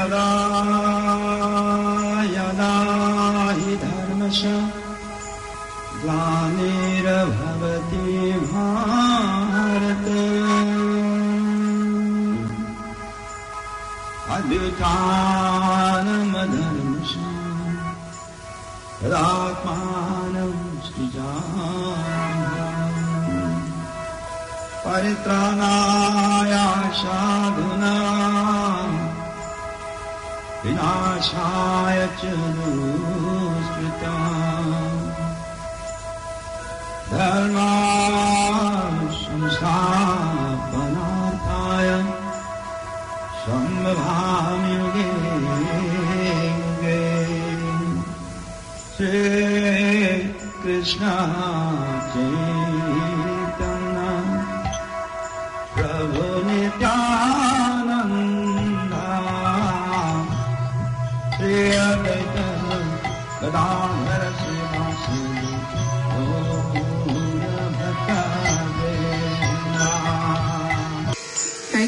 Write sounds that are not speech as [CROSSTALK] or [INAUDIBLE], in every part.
यदा विनाशाय च दुष्कृता धर्मा संस्थापनार्थाय सम्भामि युगे युगे श्रीकृष्ण चैतन्य प्रभु Hare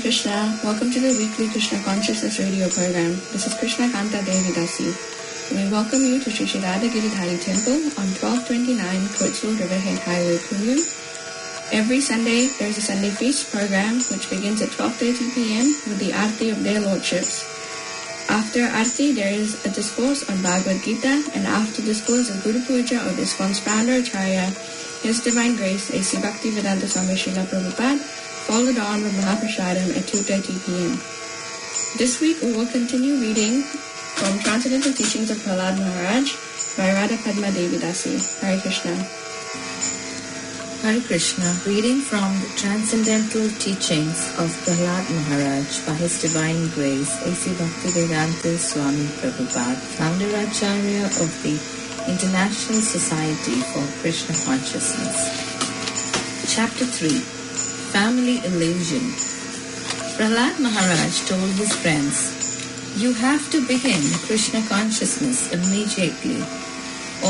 Krishna, welcome to the weekly Krishna Consciousness Radio program. This is Krishna Kanta Devi Dasi. We welcome you to Sri Sri Radha Giridhari Temple on 1229 Coatesville Riverhead Highway, Pune. Every Sunday, there is a Sunday Feast program which begins at 12.30 p.m. with the Aarti of their Lordships. After Aarti, there is a discourse on Bhagavad Gita and after discourse of Guru Puja of ISKCON's founder Acharya, His Divine Grace A.C. Bhaktivedanta Swami Srila Prabhupada, followed on with Mahaprasadam at 2.30 p.m. This week we will continue reading from Transcendental Teachings of Prahlad Maharaj by Radha Padma Devi Dasi. Hare Krishna. Hare Krishna, reading from the Transcendental Teachings of Prahlad Maharaj by His Divine Grace, A.C. Bhaktivedanta Swami Prabhupada, founder Acharya of the International Society for Krishna Consciousness. Chapter 3 Family Illusion Prahlad Maharaj told his friends, You have to begin Krishna consciousness immediately.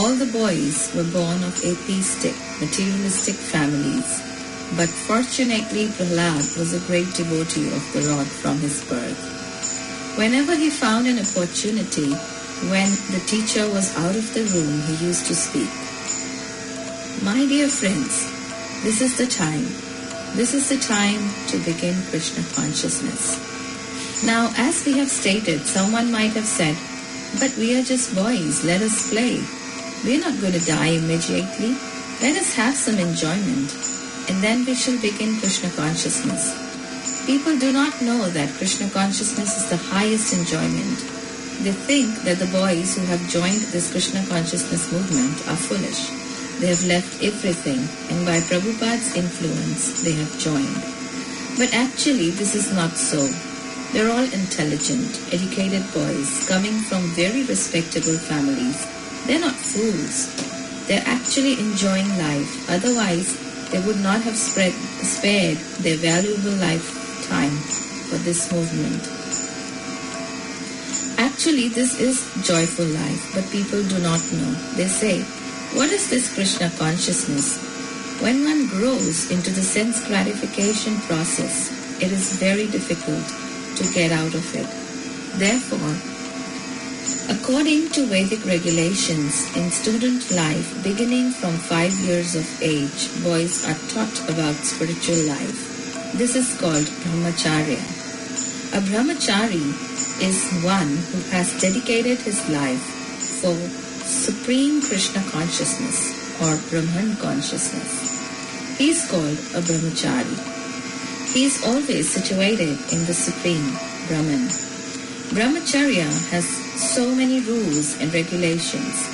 All the boys were born of atheistic, materialistic families, but fortunately Prahlad was a great devotee of the Lord from his birth. Whenever he found an opportunity, when the teacher was out of the room, he used to speak. My dear friends, this is the time. This is the time to begin Krishna consciousness. Now, as we have stated, someone might have said, but we are just boys, let us play. We are not going to die immediately. Let us have some enjoyment, and then we shall begin Krishna consciousness. People do not know that Krishna consciousness is the highest enjoyment. They think that the boys who have joined this Krishna consciousness movement are foolish. They have left everything, and by Prabhupada's influence, they have joined. But actually, this is not so. They're all intelligent, educated boys coming from very respectable families. They're not fools. They're actually enjoying life. Otherwise, they would not have spread, spared their valuable lifetime for this movement. Actually, this is joyful life, but people do not know. They say, what is this Krishna consciousness? When one grows into the sense gratification process, it is very difficult to get out of it. Therefore, according to Vedic regulations, in student life, beginning from five years of age, boys are taught about spiritual life. This is called brahmacharya. A brahmachari is one who has dedicated his life for supreme Krishna consciousness or Brahman consciousness. He is called a brahmachari. He is always situated in the supreme Brahman. Brahmacharya has so many rules and regulations.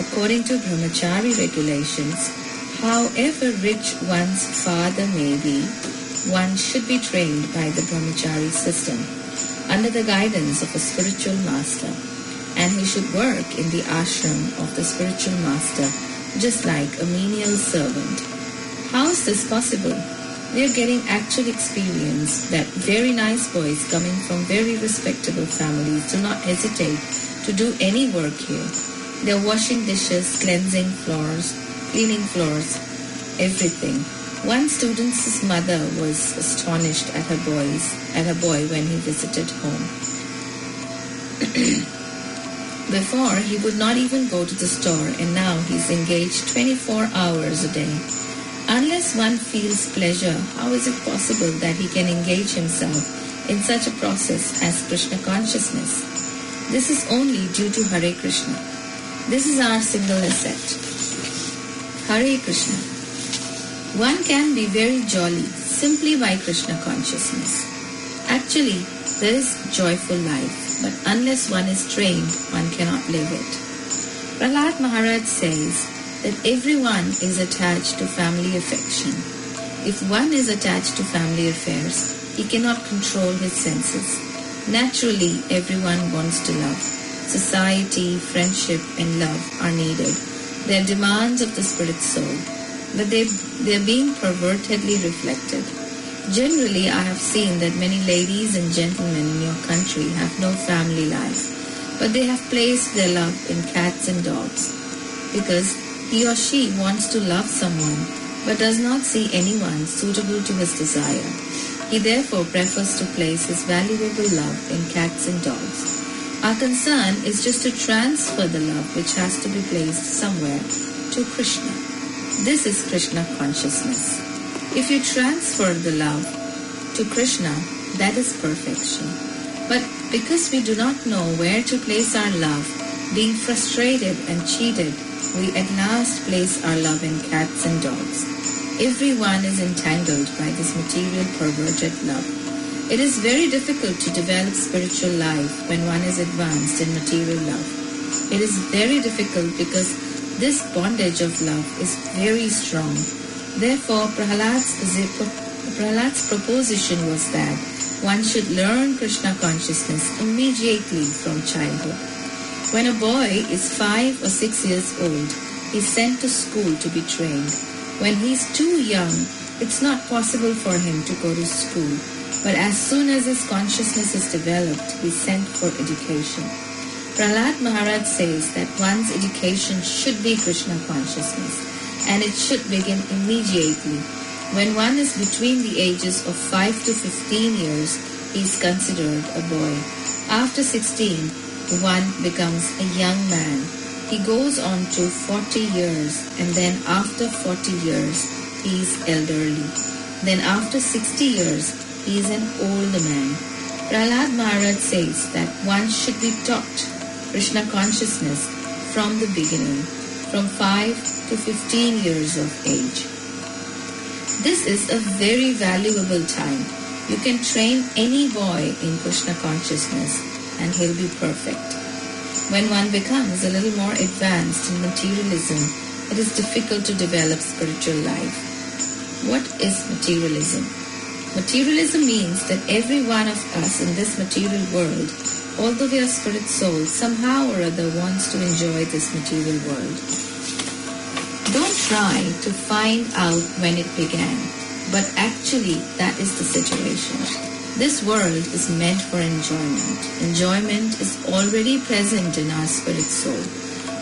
According to brahmachari regulations, however rich one's father may be, one should be trained by the brahmachari system under the guidance of a spiritual master and he should work in the ashram of the spiritual master just like a menial servant. How is this possible? We are getting actual experience that very nice boys coming from very respectable families do not hesitate to do any work here. They are washing dishes, cleansing floors, cleaning floors, everything. One student's mother was astonished at her boys, at her boy when he visited home. [CLEARS THROAT] Before, he would not even go to the store, and now he's engaged 24 hours a day. Unless one feels pleasure, how is it possible that he can engage himself in such a process as Krishna consciousness? This is only due to Hare Krishna. This is our single asset. Hare Krishna. One can be very jolly simply by Krishna consciousness. Actually, there is joyful life, but unless one is trained, one cannot live it. Prahlad Maharaj says that everyone is attached to family affection. If one is attached to family affairs, he cannot control his senses. Naturally, everyone wants to love. Society, friendship, and love are needed. They are demands of the spirit soul, but they, they are being pervertedly reflected. Generally, I have seen that many ladies and gentlemen in your country have no family life, but they have placed their love in cats and dogs because he or she wants to love someone but does not see anyone suitable to his desire. He therefore prefers to place his valuable love in cats and dogs. Our concern is just to transfer the love which has to be placed somewhere to Krishna. This is Krishna consciousness. If you transfer the love to Krishna, that is perfection. But because we do not know where to place our love, being frustrated and cheated, we at last place our love in cats and dogs. Everyone is entangled by this material perverted love. It is very difficult to develop spiritual life when one is advanced in material love. It is very difficult because this bondage of love is very strong. Therefore, Prahlad's, Prahlad's proposition was that one should learn Krishna consciousness immediately from childhood. When a boy is five or six years old, he is sent to school to be trained. When he is too young, it's not possible for him to go to school. But as soon as his consciousness is developed, he is sent for education. Prahlad Maharaj says that one's education should be Krishna consciousness and it should begin immediately. When one is between the ages of 5 to 15 years, he is considered a boy. After 16, one becomes a young man. He goes on to 40 years and then after 40 years, he is elderly. Then after 60 years, he is an old man. Prahlad Maharaj says that one should be taught Krishna consciousness from the beginning, from 5 to 15 years of age. This is a very valuable time. You can train any boy in Krishna consciousness and he'll be perfect. When one becomes a little more advanced in materialism, it is difficult to develop spiritual life. What is materialism? Materialism means that every one of us in this material world, although we are spirit souls, somehow or other wants to enjoy this material world. Don't try to find out when it began, but actually that is the situation. This world is meant for enjoyment. Enjoyment is already present in our spirit soul,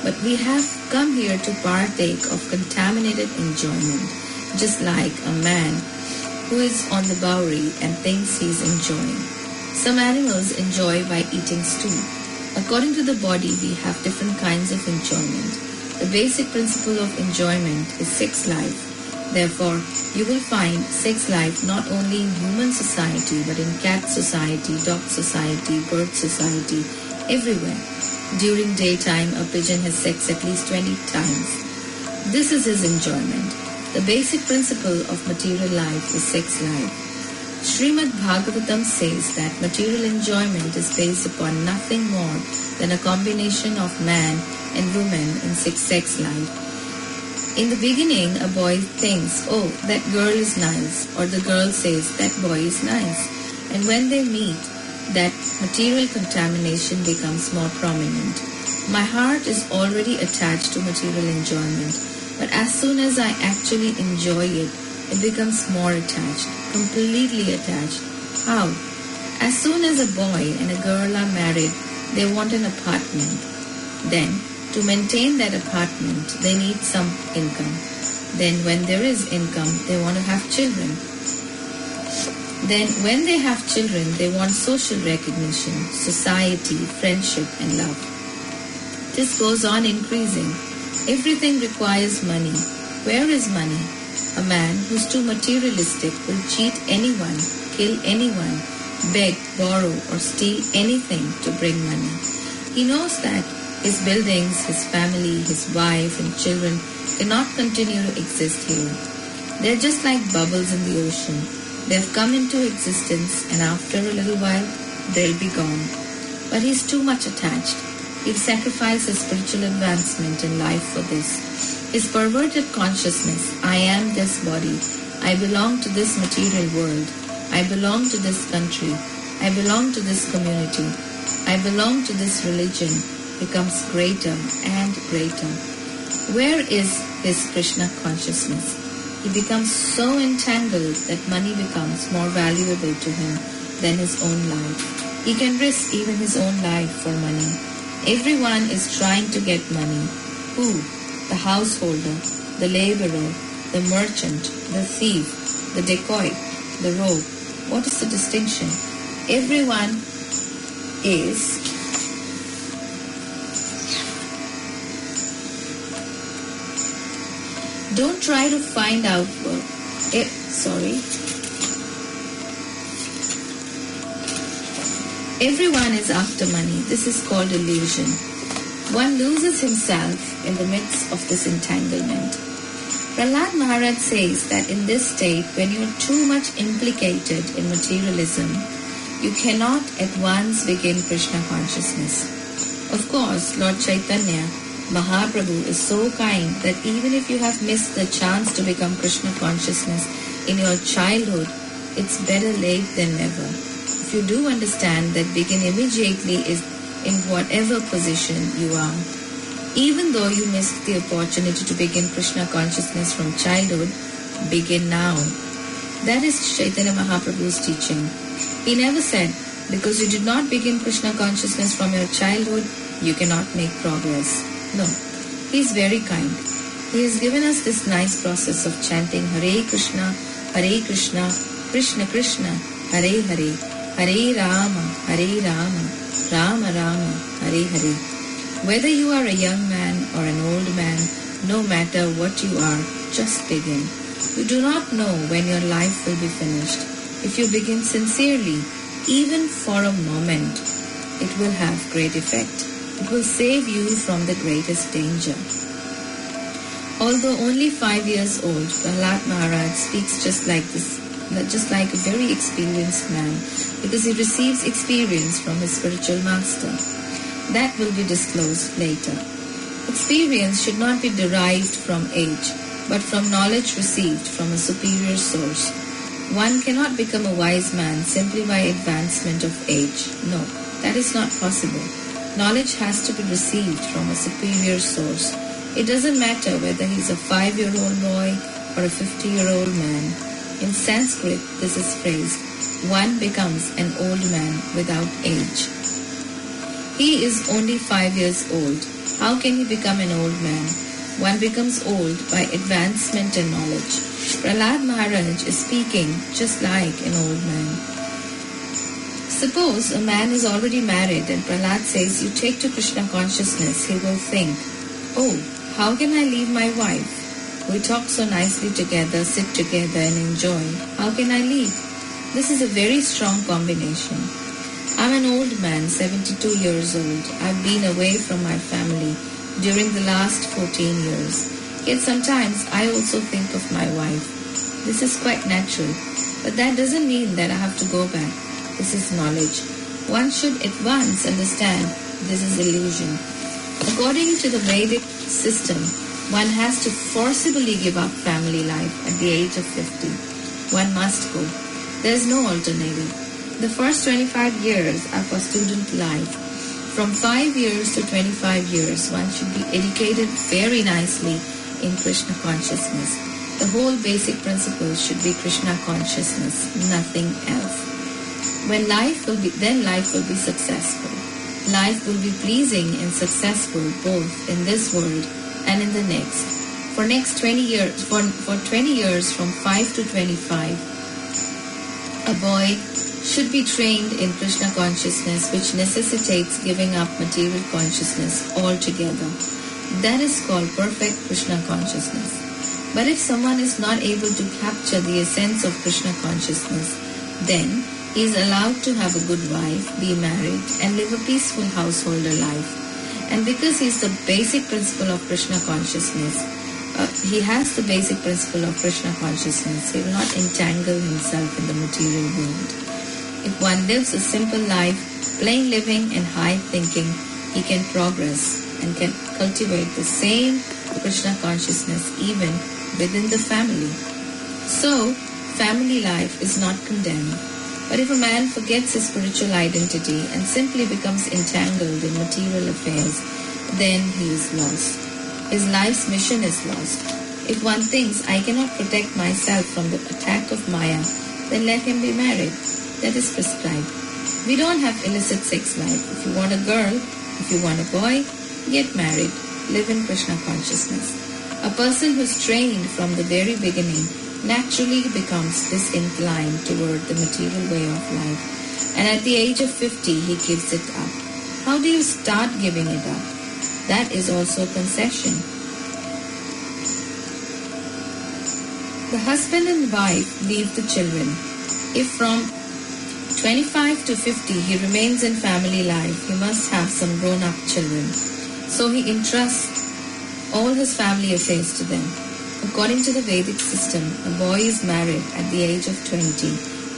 but we have come here to partake of contaminated enjoyment, just like a man who is on the Bowery and thinks he is enjoying. Some animals enjoy by eating stew. According to the body, we have different kinds of enjoyment. The basic principle of enjoyment is sex life. Therefore, you will find sex life not only in human society but in cat society, dog society, bird society, everywhere. During daytime, a pigeon has sex at least 20 times. This is his enjoyment. The basic principle of material life is sex life. Srimad Bhagavatam says that material enjoyment is based upon nothing more than a combination of man and woman in sex life. In the beginning, a boy thinks, oh, that girl is nice, or the girl says, that boy is nice. And when they meet, that material contamination becomes more prominent. My heart is already attached to material enjoyment, but as soon as I actually enjoy it, it becomes more attached, completely attached. How? As soon as a boy and a girl are married, they want an apartment. Then, to maintain that apartment, they need some income. Then, when there is income, they want to have children. Then, when they have children, they want social recognition, society, friendship, and love. This goes on increasing. Everything requires money. Where is money? A man who's too materialistic will cheat anyone, kill anyone, beg, borrow, or steal anything to bring money. He knows that his buildings, his family, his wife, and children cannot continue to exist here. They're just like bubbles in the ocean. They've come into existence, and after a little while, they'll be gone. But he's too much attached. He'll sacrifice his spiritual advancement in life for this. His perverted consciousness I am this body. I belong to this material world. I belong to this country. I belong to this community. I belong to this religion becomes greater and greater. Where is his Krishna consciousness? He becomes so entangled that money becomes more valuable to him than his own life. He can risk even his own life for money. Everyone is trying to get money. Who? The householder, the laborer, the merchant, the thief, the dacoit, the rogue. What is the distinction? Everyone is don't try to find out it, eh, sorry. Everyone is after money. This is called illusion. One loses himself in the midst of this entanglement. Prahlad Maharaj says that in this state when you are too much implicated in materialism you cannot at once begin Krishna consciousness. Of course Lord Chaitanya Mahaprabhu is so kind that even if you have missed the chance to become Krishna consciousness in your childhood, it's better late than never. If you do understand that begin immediately is in whatever position you are. Even though you missed the opportunity to begin Krishna consciousness from childhood, begin now. That is Chaitanya Mahaprabhu's teaching. He never said, because you did not begin Krishna consciousness from your childhood, you cannot make progress. No, he is very kind. He has given us this nice process of chanting Hare Krishna, Hare Krishna, Krishna Krishna, Hare Hare, Hare Rama, Hare Rama, Rama Rama, Hare Hare. Whether you are a young man or an old man, no matter what you are, just begin. You do not know when your life will be finished. If you begin sincerely, even for a moment, it will have great effect. It will save you from the greatest danger. Although only five years old, Prahlad Maharaj speaks just like this, just like a very experienced man, because he receives experience from his spiritual master. That will be disclosed later. Experience should not be derived from age, but from knowledge received from a superior source. One cannot become a wise man simply by advancement of age. No, that is not possible. Knowledge has to be received from a superior source. It doesn't matter whether he's a five-year-old boy or a 50-year-old man. In Sanskrit, this is phrased, one becomes an old man without age. He is only five years old. How can he become an old man? One becomes old by advancement in knowledge. Prahlad Maharaj is speaking just like an old man. Suppose a man is already married and Prahlad says, You take to Krishna consciousness, he will think, Oh, how can I leave my wife? We talk so nicely together, sit together and enjoy. How can I leave? This is a very strong combination. I'm an old man, 72 years old. I've been away from my family during the last 14 years. Yet sometimes I also think of my wife. This is quite natural, but that doesn't mean that I have to go back. This is knowledge. One should at once understand this is illusion. According to the Vedic system, one has to forcibly give up family life at the age of 50. One must go. There is no alternative. The first 25 years are for student life. From 5 years to 25 years, one should be educated very nicely in Krishna consciousness. The whole basic principle should be Krishna consciousness, nothing else. When life will be, then life will be successful. Life will be pleasing and successful both in this world and in the next. For next 20 years, for, for 20 years from 5 to 25, A boy should be trained in Krishna consciousness, which necessitates giving up material consciousness altogether. That is called perfect Krishna consciousness. But if someone is not able to capture the essence of Krishna consciousness, then he is allowed to have a good wife, be married, and live a peaceful householder life. And because he is the basic principle of Krishna consciousness, uh, he has the basic principle of Krishna consciousness. He will not entangle himself in the material world. If one lives a simple life, plain living and high thinking, he can progress and can cultivate the same Krishna consciousness even within the family. So, family life is not condemned. But if a man forgets his spiritual identity and simply becomes entangled in material affairs, then he is lost. His life's mission is lost. If one thinks, I cannot protect myself from the attack of Maya, then let him be married. That is prescribed. We don't have illicit sex life. If you want a girl, if you want a boy, get married. Live in Krishna consciousness. A person who is trained from the very beginning naturally becomes disinclined toward the material way of life. And at the age of 50, he gives it up. How do you start giving it up? That is also a concession. The husband and wife leave the children. If from 25 to 50 he remains in family life, he must have some grown up children. So he entrusts all his family affairs to them. According to the Vedic system, a boy is married at the age of 20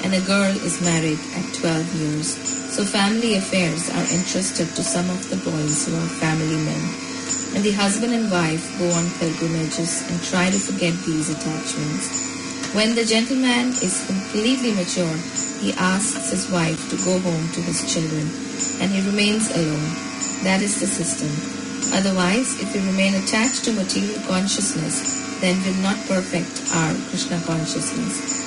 and a girl is married at 12 years. So family affairs are entrusted to some of the boys who are family men. And the husband and wife go on pilgrimages and try to forget these attachments. When the gentleman is completely mature, he asks his wife to go home to his children and he remains alone. That is the system. Otherwise, if we remain attached to material consciousness, then will not perfect our Krishna consciousness.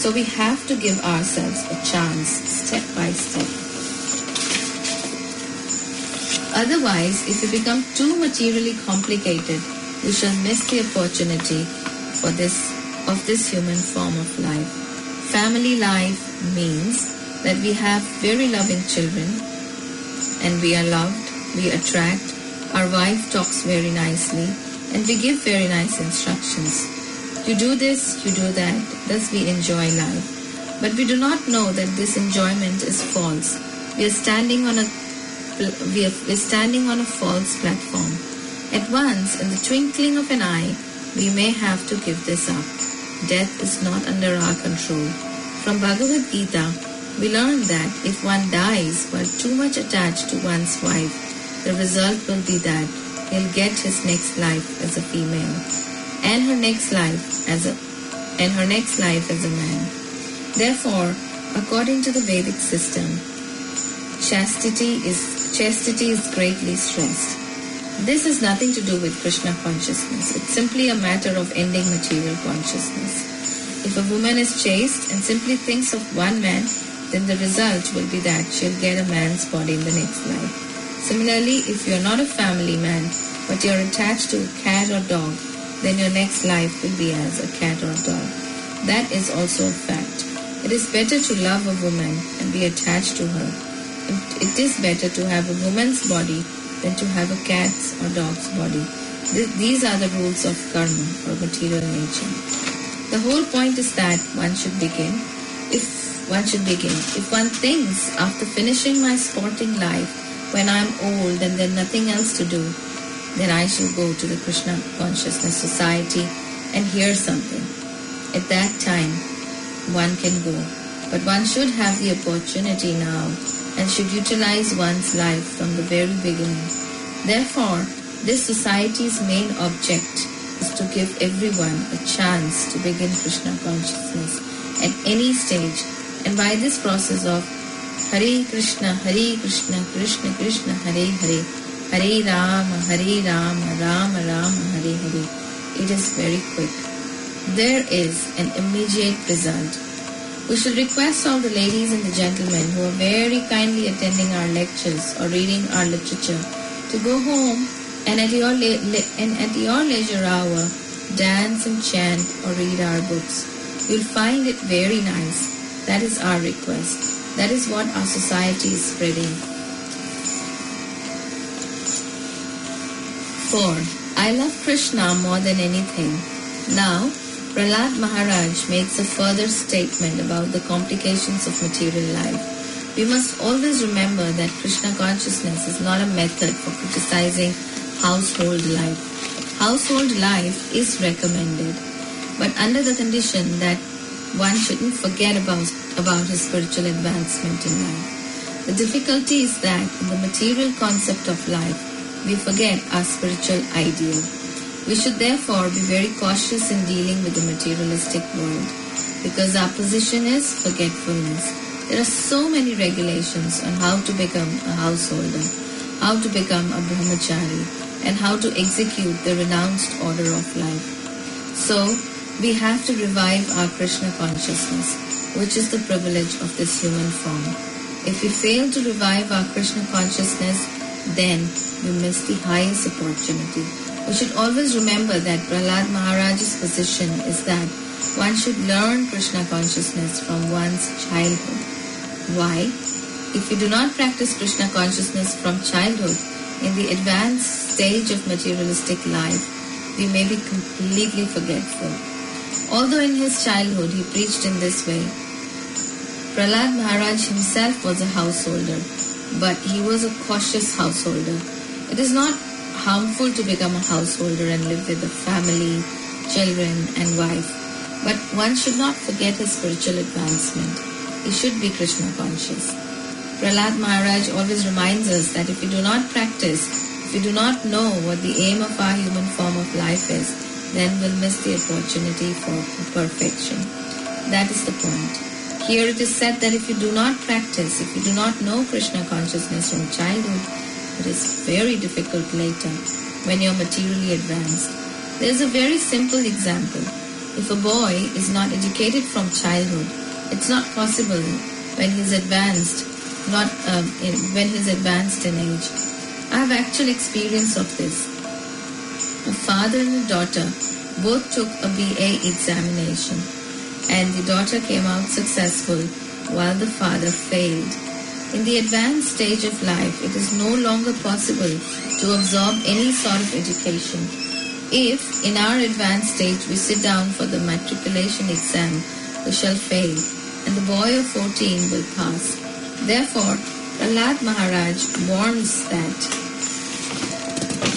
So we have to give ourselves a chance step by step. Otherwise, if we become too materially complicated, we shall miss the opportunity for this of this human form of life. Family life means that we have very loving children and we are loved, we attract, our wife talks very nicely, and we give very nice instructions. You do this, you do that, thus we enjoy life. But we do not know that this enjoyment is false. We are standing on a we are, we're standing on a false platform. At once, in the twinkling of an eye, we may have to give this up. Death is not under our control. From Bhagavad Gita, we learn that if one dies while too much attached to one's wife, the result will be that he'll get his next life as a female and her next life as a and her next life as a man. Therefore, according to the Vedic system, chastity is chastity is greatly stressed. This has nothing to do with Krishna consciousness. It's simply a matter of ending material consciousness. If a woman is chaste and simply thinks of one man, then the result will be that she'll get a man's body in the next life. Similarly, if you're not a family man, but you're attached to a cat or dog, then your next life will be as a cat or a dog. That is also a fact. It is better to love a woman and be attached to her. It is better to have a woman's body than to have a cat's or dog's body. These are the rules of karma or material nature. The whole point is that one should begin. If one should begin, if one thinks after finishing my sporting life, when I'm old and there's nothing else to do, then I shall go to the Krishna Consciousness Society and hear something. At that time, one can go. But one should have the opportunity now and should utilize one's life from the very beginning. Therefore, this society's main object is to give everyone a chance to begin Krishna consciousness at any stage. And by this process of Hare Krishna, Hare Krishna, Krishna Krishna, Hare Hare, Hare Rama, Hare Rama, Rama Rama, Hare Hare, it is very quick. There is an immediate result. We should request all the ladies and the gentlemen who are very kindly attending our lectures or reading our literature to go home and at your le- and at your leisure hour dance and chant or read our books. You'll find it very nice. That is our request. That is what our society is spreading. 4. I love Krishna more than anything. Now, Prahlad Maharaj makes a further statement about the complications of material life. We must always remember that Krishna consciousness is not a method for criticizing household life. Household life is recommended, but under the condition that one shouldn't forget about, about his spiritual advancement in life. The difficulty is that in the material concept of life, we forget our spiritual ideal. We should therefore be very cautious in dealing with the materialistic world because our position is forgetfulness. There are so many regulations on how to become a householder, how to become a brahmachari, and how to execute the renounced order of life. So, we have to revive our Krishna consciousness, which is the privilege of this human form. If we fail to revive our Krishna consciousness, then we miss the highest opportunity. We should always remember that Prahlad Maharaj's position is that one should learn Krishna consciousness from one's childhood. Why? If we do not practice Krishna consciousness from childhood, in the advanced stage of materialistic life, we may be completely forgetful. Although in his childhood he preached in this way, Prahlad Maharaj himself was a householder, but he was a cautious householder. It is not harmful to become a householder and live with a family, children, and wife, but one should not forget his spiritual advancement. He should be Krishna conscious. Prahlad Maharaj always reminds us that if we do not practice, if we do not know what the aim of our human form of life is, then we'll miss the opportunity for perfection. That is the point. Here it is said that if you do not practice, if you do not know Krishna consciousness from childhood, it is very difficult later when you're materially advanced. There is a very simple example. If a boy is not educated from childhood, it's not possible when he's advanced, not um, in, when he's advanced in age. I have actual experience of this. A father and a daughter both took a BA examination and the daughter came out successful while the father failed. In the advanced stage of life, it is no longer possible to absorb any sort of education. If, in our advanced stage, we sit down for the matriculation exam, we shall fail, and the boy of 14 will pass. Therefore, Prahlad Maharaj warns that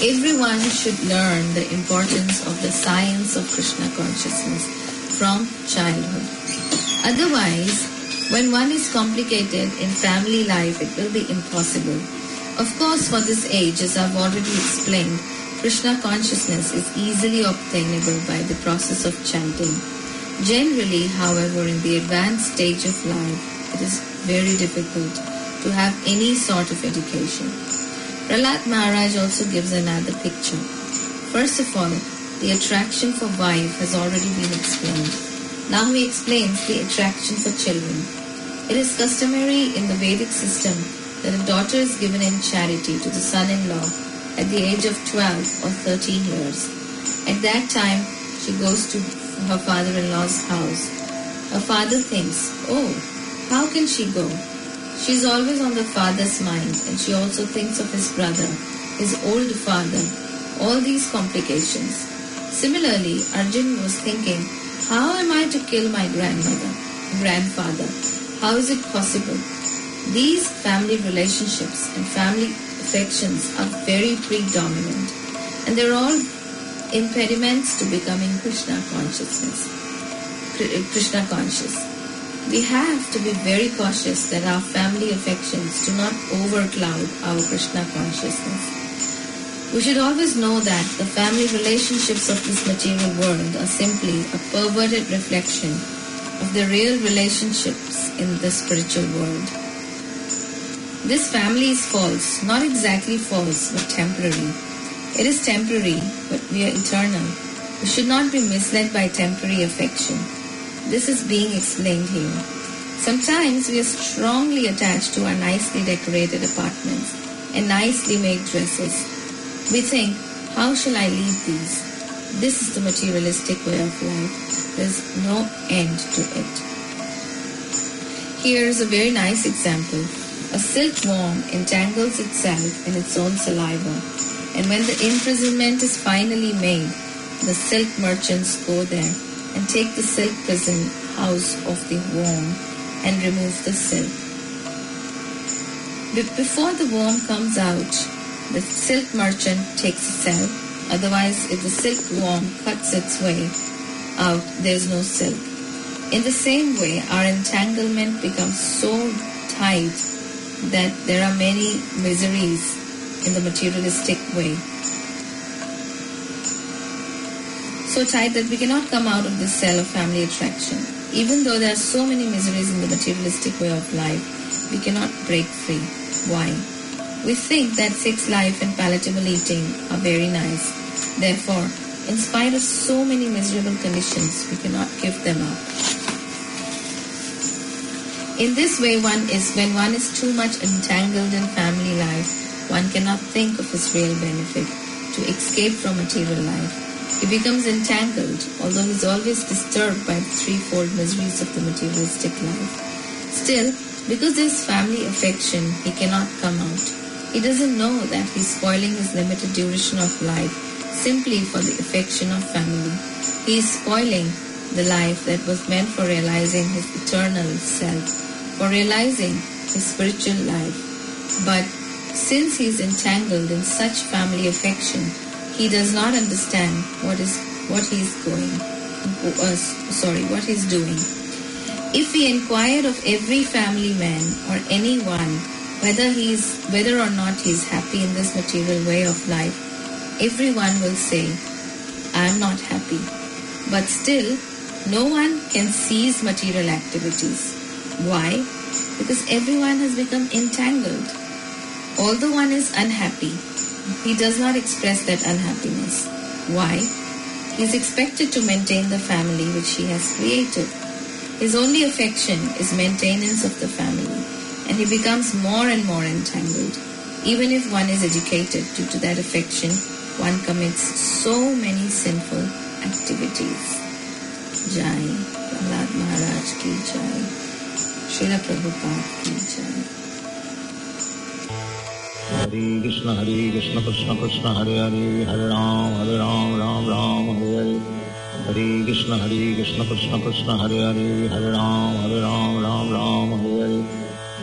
everyone should learn the importance of the science of Krishna consciousness from childhood. Otherwise, when one is complicated in family life, it will be impossible. Of course, for this age, as I've already explained, Krishna consciousness is easily obtainable by the process of chanting. Generally, however, in the advanced stage of life, it is very difficult to have any sort of education. Prahlad Maharaj also gives another picture. First of all, the attraction for wife has already been explained. Now he explains the attraction for children. It is customary in the Vedic system that a daughter is given in charity to the son-in-law at the age of 12 or 13 years. At that time, she goes to her father-in-law's house. Her father thinks, oh, how can she go? She is always on the father's mind and she also thinks of his brother, his old father, all these complications. Similarly, Arjun was thinking, how am I to kill my grandmother, grandfather? How is it possible? These family relationships and family affections are very predominant and they're all impediments to becoming Krishna consciousness, eh, Krishna conscious. We have to be very cautious that our family affections do not overcloud our Krishna consciousness. We should always know that the family relationships of this material world are simply a perverted reflection of the real relationships in the spiritual world. This family is false, not exactly false, but temporary. It is temporary, but we are eternal. We should not be misled by temporary affection. This is being explained here. Sometimes we are strongly attached to our nicely decorated apartments and nicely made dresses. We think, how shall I leave these? This is the materialistic way of life. There's no end to it. Here is a very nice example. A silkworm entangles itself in its own saliva, and when the imprisonment is finally made, the silk merchants go there and take the silk prison house of the worm and remove the silk. Be- Before the worm comes out, the silk merchant takes a cell. Otherwise, if the silkworm cuts its way out, there's no silk. In the same way, our entanglement becomes so tight that there are many miseries in the materialistic way. So tight that we cannot come out of this cell of family attraction. Even though there are so many miseries in the materialistic way of life, we cannot break free. Why? We think that sex life and palatable eating are very nice. Therefore, in spite of so many miserable conditions, we cannot give them up. In this way, one is when one is too much entangled in family life, one cannot think of his real benefit to escape from material life. He becomes entangled, although he is always disturbed by the threefold miseries of the materialistic life. Still, because there is family affection, he cannot come out. He doesn't know that he is spoiling his limited duration of life simply for the affection of family. He is spoiling the life that was meant for realizing his eternal self, for realizing his spiritual life. But since he is entangled in such family affection, he does not understand what is what he is going, uh, sorry, what he is doing. If we inquired of every family man or anyone whether he is whether or not he is happy in this material way of life, everyone will say, I am not happy. But still, no one can cease material activities. Why? Because everyone has become entangled. Although one is unhappy, he does not express that unhappiness. Why? He is expected to maintain the family which he has created. His only affection is maintenance of the family, and he becomes more and more entangled. Even if one is educated due to that affection, one commits so many sinful activities. Jai, Prahlad Maharaj ki jai, Srila Prabhupada ki jai. Hare Krishna, Hare Krishna, Krishna Krishna, Hare Hare, Hare Ram, Hare Ram, Ram Ram, Hare Hare. Hare Krishna, Hare Krishna, Krishna Krishna, Hare Hare, Hare Ram, Hare Ram, Ram Ram, Hare Hare.